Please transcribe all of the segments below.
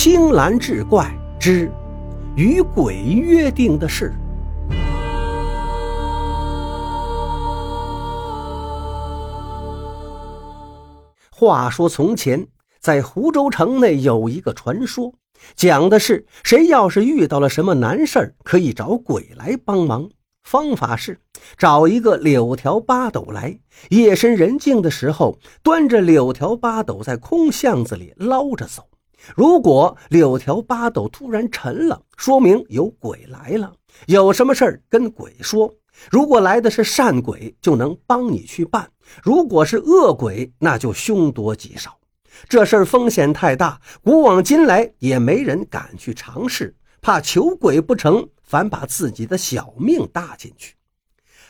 青蓝志怪之与鬼约定的事。话说从前，在湖州城内有一个传说，讲的是谁要是遇到了什么难事，可以找鬼来帮忙。方法是找一个柳条八斗来，夜深人静的时候，端着柳条八斗在空巷子里捞着走。如果柳条八斗突然沉了，说明有鬼来了。有什么事儿跟鬼说。如果来的是善鬼，就能帮你去办；如果是恶鬼，那就凶多吉少。这事儿风险太大，古往今来也没人敢去尝试，怕求鬼不成，反把自己的小命搭进去。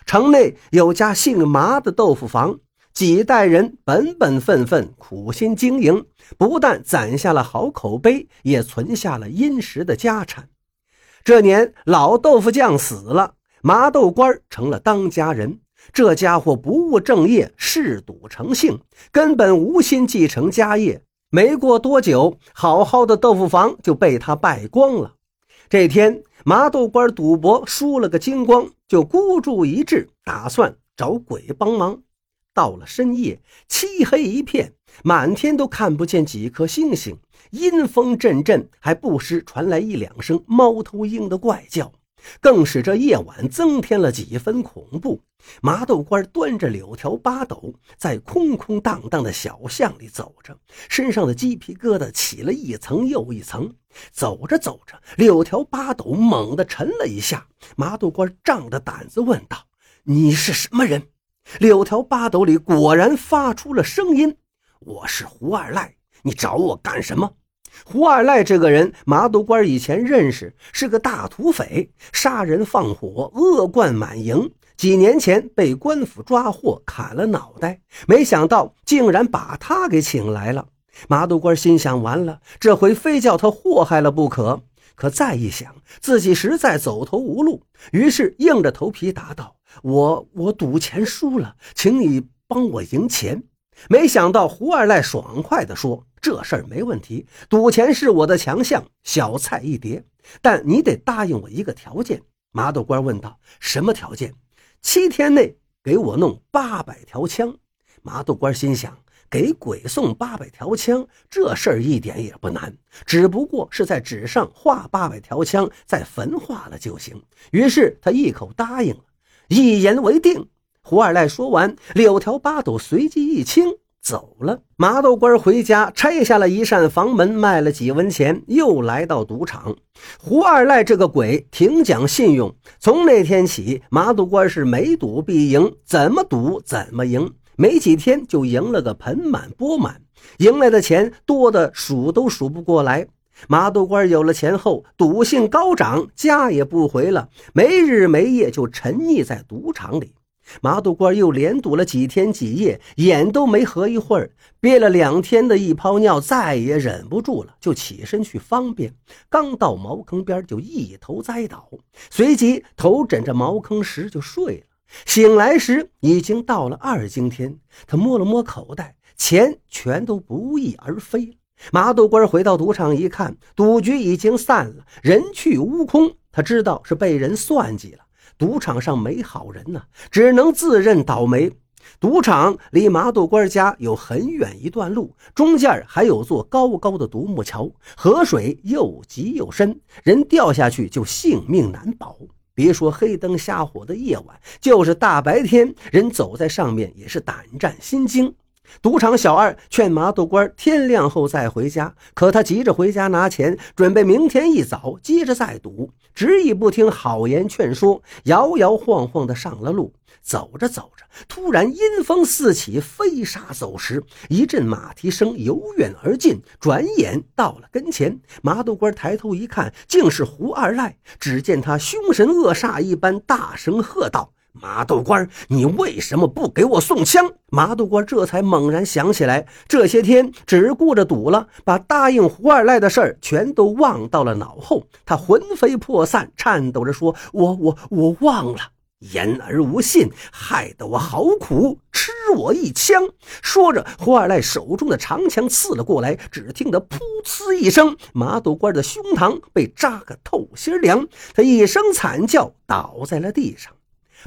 城内有家姓麻的豆腐房，几代人本本分分、苦心经营，不但攒下了好口碑，也存下了殷实的家产。这年老豆腐匠死了。麻豆官成了当家人，这家伙不务正业，嗜赌成性，根本无心继承家业。没过多久，好好的豆腐房就被他败光了。这天，麻豆官赌博输了个精光，就孤注一掷，打算找鬼帮忙。到了深夜，漆黑一片，满天都看不见几颗星星，阴风阵阵，还不时传来一两声猫头鹰的怪叫。更使这夜晚增添了几分恐怖。麻豆官端着柳条八斗，在空空荡荡的小巷里走着，身上的鸡皮疙瘩起了一层又一层。走着走着，柳条八斗猛地沉了一下。麻豆官仗着胆子问道：“你是什么人？”柳条八斗里果然发出了声音：“我是胡二赖，你找我干什么？”胡二赖这个人，麻豆官以前认识，是个大土匪，杀人放火，恶贯满盈。几年前被官府抓获，砍了脑袋，没想到竟然把他给请来了。麻豆官心想：完了，这回非叫他祸害了不可。可再一想，自己实在走投无路，于是硬着头皮答道：“我我赌钱输了，请你帮我赢钱。”没想到胡二赖爽快地说。这事儿没问题，赌钱是我的强项，小菜一碟。但你得答应我一个条件。”麻豆官问道，“什么条件？”“七天内给我弄八百条枪。”麻豆官心想：“给鬼送八百条枪，这事儿一点也不难，只不过是在纸上画八百条枪，再焚化了就行。”于是他一口答应了，一言为定。胡二赖说完，柳条八斗随即一清。走了，麻豆官回家拆下了一扇房门，卖了几文钱，又来到赌场。胡二赖这个鬼挺讲信用，从那天起，麻豆官是每赌必赢，怎么赌怎么赢，没几天就赢了个盆满钵满，赢来的钱多的数都数不过来。麻豆官有了钱后，赌性高涨，家也不回了，没日没夜就沉溺在赌场里。麻豆官又连赌了几天几夜，眼都没合一会儿，憋了两天的一泡尿，再也忍不住了，就起身去方便。刚到茅坑边，就一头栽倒，随即头枕着茅坑石就睡了。醒来时已经到了二更天，他摸了摸口袋，钱全都不翼而飞了。麻豆官回到赌场一看，赌局已经散了，人去屋空，他知道是被人算计了。赌场上没好人呢，只能自认倒霉。赌场离麻豆官家有很远一段路，中间还有座高高的独木桥，河水又急又深，人掉下去就性命难保。别说黑灯瞎火的夜晚，就是大白天，人走在上面也是胆战心惊。赌场小二劝麻豆官天亮后再回家，可他急着回家拿钱，准备明天一早接着再赌，执意不听好言劝说，摇摇晃晃的上了路。走着走着，突然阴风四起，飞沙走石，一阵马蹄声由远而近，转眼到了跟前。麻豆官抬头一看，竟是胡二赖。只见他凶神恶煞一般，大声喝道。麻豆官，你为什么不给我送枪？麻豆官这才猛然想起来，这些天只顾着赌了，把答应胡二赖的事儿全都忘到了脑后。他魂飞魄散，颤抖着说：“我我我忘了。”言而无信，害得我好苦，吃我一枪！说着，胡二赖手中的长枪刺了过来，只听得“噗呲”一声，麻豆官的胸膛被扎个透心凉，他一声惨叫，倒在了地上。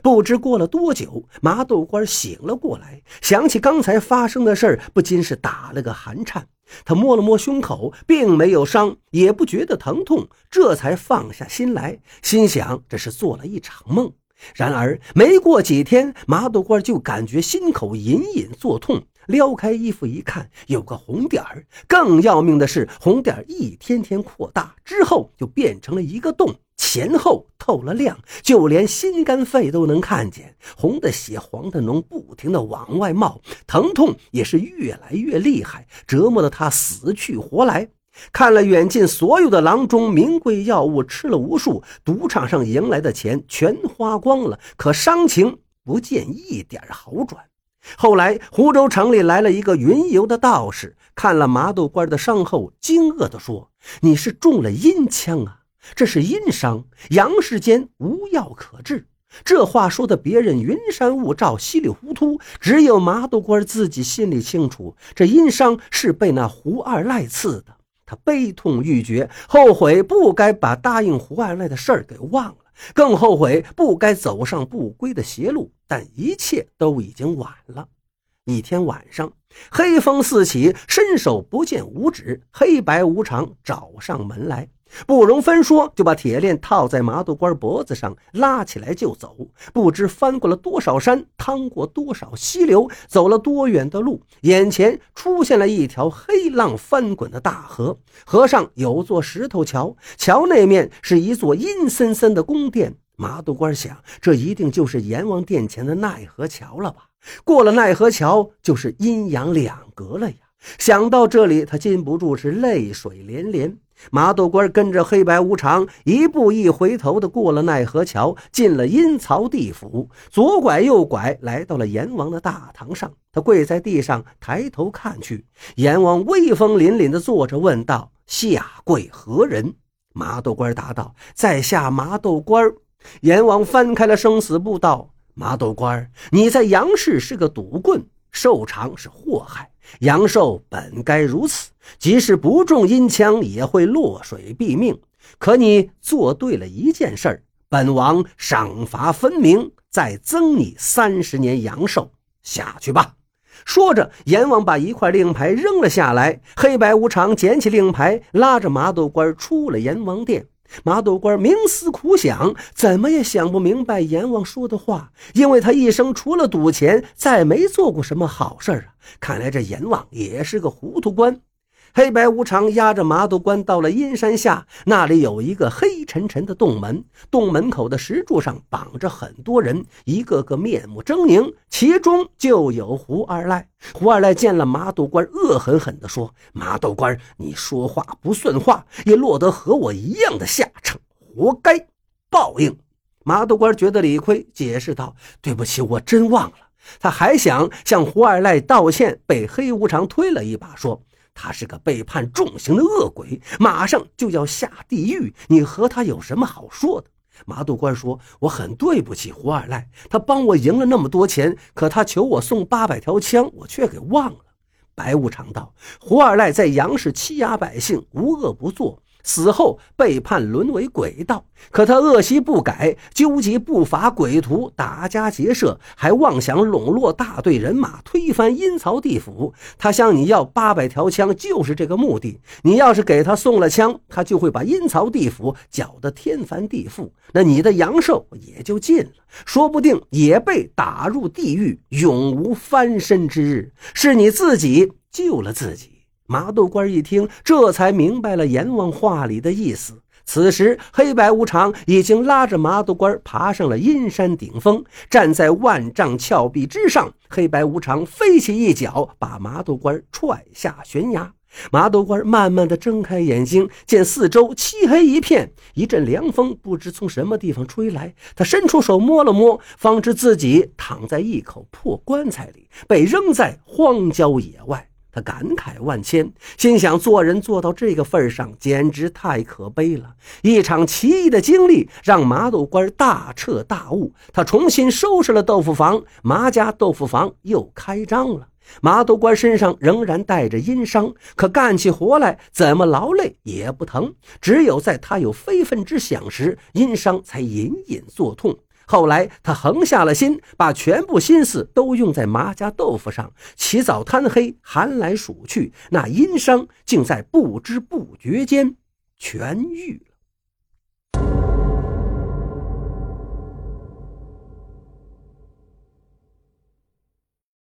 不知过了多久，麻豆官醒了过来，想起刚才发生的事不禁是打了个寒颤。他摸了摸胸口，并没有伤，也不觉得疼痛，这才放下心来，心想这是做了一场梦。然而没过几天，麻豆官就感觉心口隐隐作痛，撩开衣服一看，有个红点儿。更要命的是，红点儿一天天扩大，之后就变成了一个洞，前后透了亮，就连心肝肺都能看见。红的血，黄的脓，不停的往外冒，疼痛也是越来越厉害，折磨的他死去活来。看了远近所有的郎中名贵药物，吃了无数，赌场上赢来的钱全花光了，可伤情不见一点好转。后来湖州城里来了一个云游的道士，看了麻豆官的伤后，惊愕地说：“你是中了阴枪啊！这是阴伤，阳世间无药可治。”这话说的别人云山雾罩，稀里糊涂，只有麻豆官自己心里清楚，这阴伤是被那胡二赖刺的。他悲痛欲绝，后悔不该把答应胡二赖的事儿给忘了，更后悔不该走上不归的邪路。但一切都已经晚了。一天晚上，黑风四起，伸手不见五指，黑白无常找上门来。不容分说，就把铁链套在麻豆官脖子上，拉起来就走。不知翻过了多少山，趟过多少溪流，走了多远的路，眼前出现了一条黑浪翻滚的大河。河上有座石头桥，桥那面是一座阴森森的宫殿。麻豆官想，这一定就是阎王殿前的奈何桥了吧？过了奈何桥，就是阴阳两隔了呀！想到这里，他禁不住是泪水连连。麻豆官跟着黑白无常一步一回头的过了奈何桥，进了阴曹地府，左拐右拐，来到了阎王的大堂上。他跪在地上，抬头看去，阎王威风凛凛的坐着，问道：“下跪何人？”麻豆官答道：“在下麻豆官。”阎王翻开了生死簿，道：“麻豆官，你在杨氏是个赌棍，寿长是祸害。”阳寿本该如此，即使不中阴枪，也会落水毙命。可你做对了一件事儿本王赏罚分明，再增你三十年阳寿。下去吧。说着，阎王把一块令牌扔了下来。黑白无常捡起令牌，拉着麻豆官出了阎王殿。马豆官冥思苦想，怎么也想不明白阎王说的话，因为他一生除了赌钱，再没做过什么好事啊！看来这阎王也是个糊涂官。黑白无常押着麻豆官到了阴山下，那里有一个黑沉沉的洞门，洞门口的石柱上绑着很多人，一个个面目狰狞，其中就有胡二赖。胡二赖见了麻豆官，恶狠狠地说：“麻豆官，你说话不算话，也落得和我一样的下场，活该报应。”麻豆官觉得理亏，解释道：“对不起，我真忘了。”他还想向胡二赖道歉，被黑无常推了一把，说。他是个被判重刑的恶鬼，马上就要下地狱。你和他有什么好说的？麻豆官说：“我很对不起胡二赖，他帮我赢了那么多钱，可他求我送八百条枪，我却给忘了。”白无常道：“胡二赖在杨氏欺压百姓，无恶不作。”死后被判沦为鬼道，可他恶习不改，纠集不法鬼徒，打家劫舍，还妄想笼络大队人马，推翻阴曹地府。他向你要八百条枪，就是这个目的。你要是给他送了枪，他就会把阴曹地府搅得天翻地覆，那你的阳寿也就尽了，说不定也被打入地狱，永无翻身之日。是你自己救了自己。麻豆官一听，这才明白了阎王话里的意思。此时，黑白无常已经拉着麻豆官爬上了阴山顶峰，站在万丈峭壁之上。黑白无常飞起一脚，把麻豆官踹下悬崖。麻豆官慢慢的睁开眼睛，见四周漆黑一片，一阵凉风不知从什么地方吹来。他伸出手摸了摸，方知自己躺在一口破棺材里，被扔在荒郊野外。他感慨万千，心想做人做到这个份上，简直太可悲了。一场奇异的经历让麻豆官大彻大悟，他重新收拾了豆腐房，麻家豆腐房又开张了。麻豆官身上仍然带着阴伤，可干起活来怎么劳累也不疼，只有在他有非分之想时，阴伤才隐隐作痛。后来，他横下了心，把全部心思都用在麻家豆腐上。起早贪黑，寒来暑去，那阴伤竟在不知不觉间痊愈了。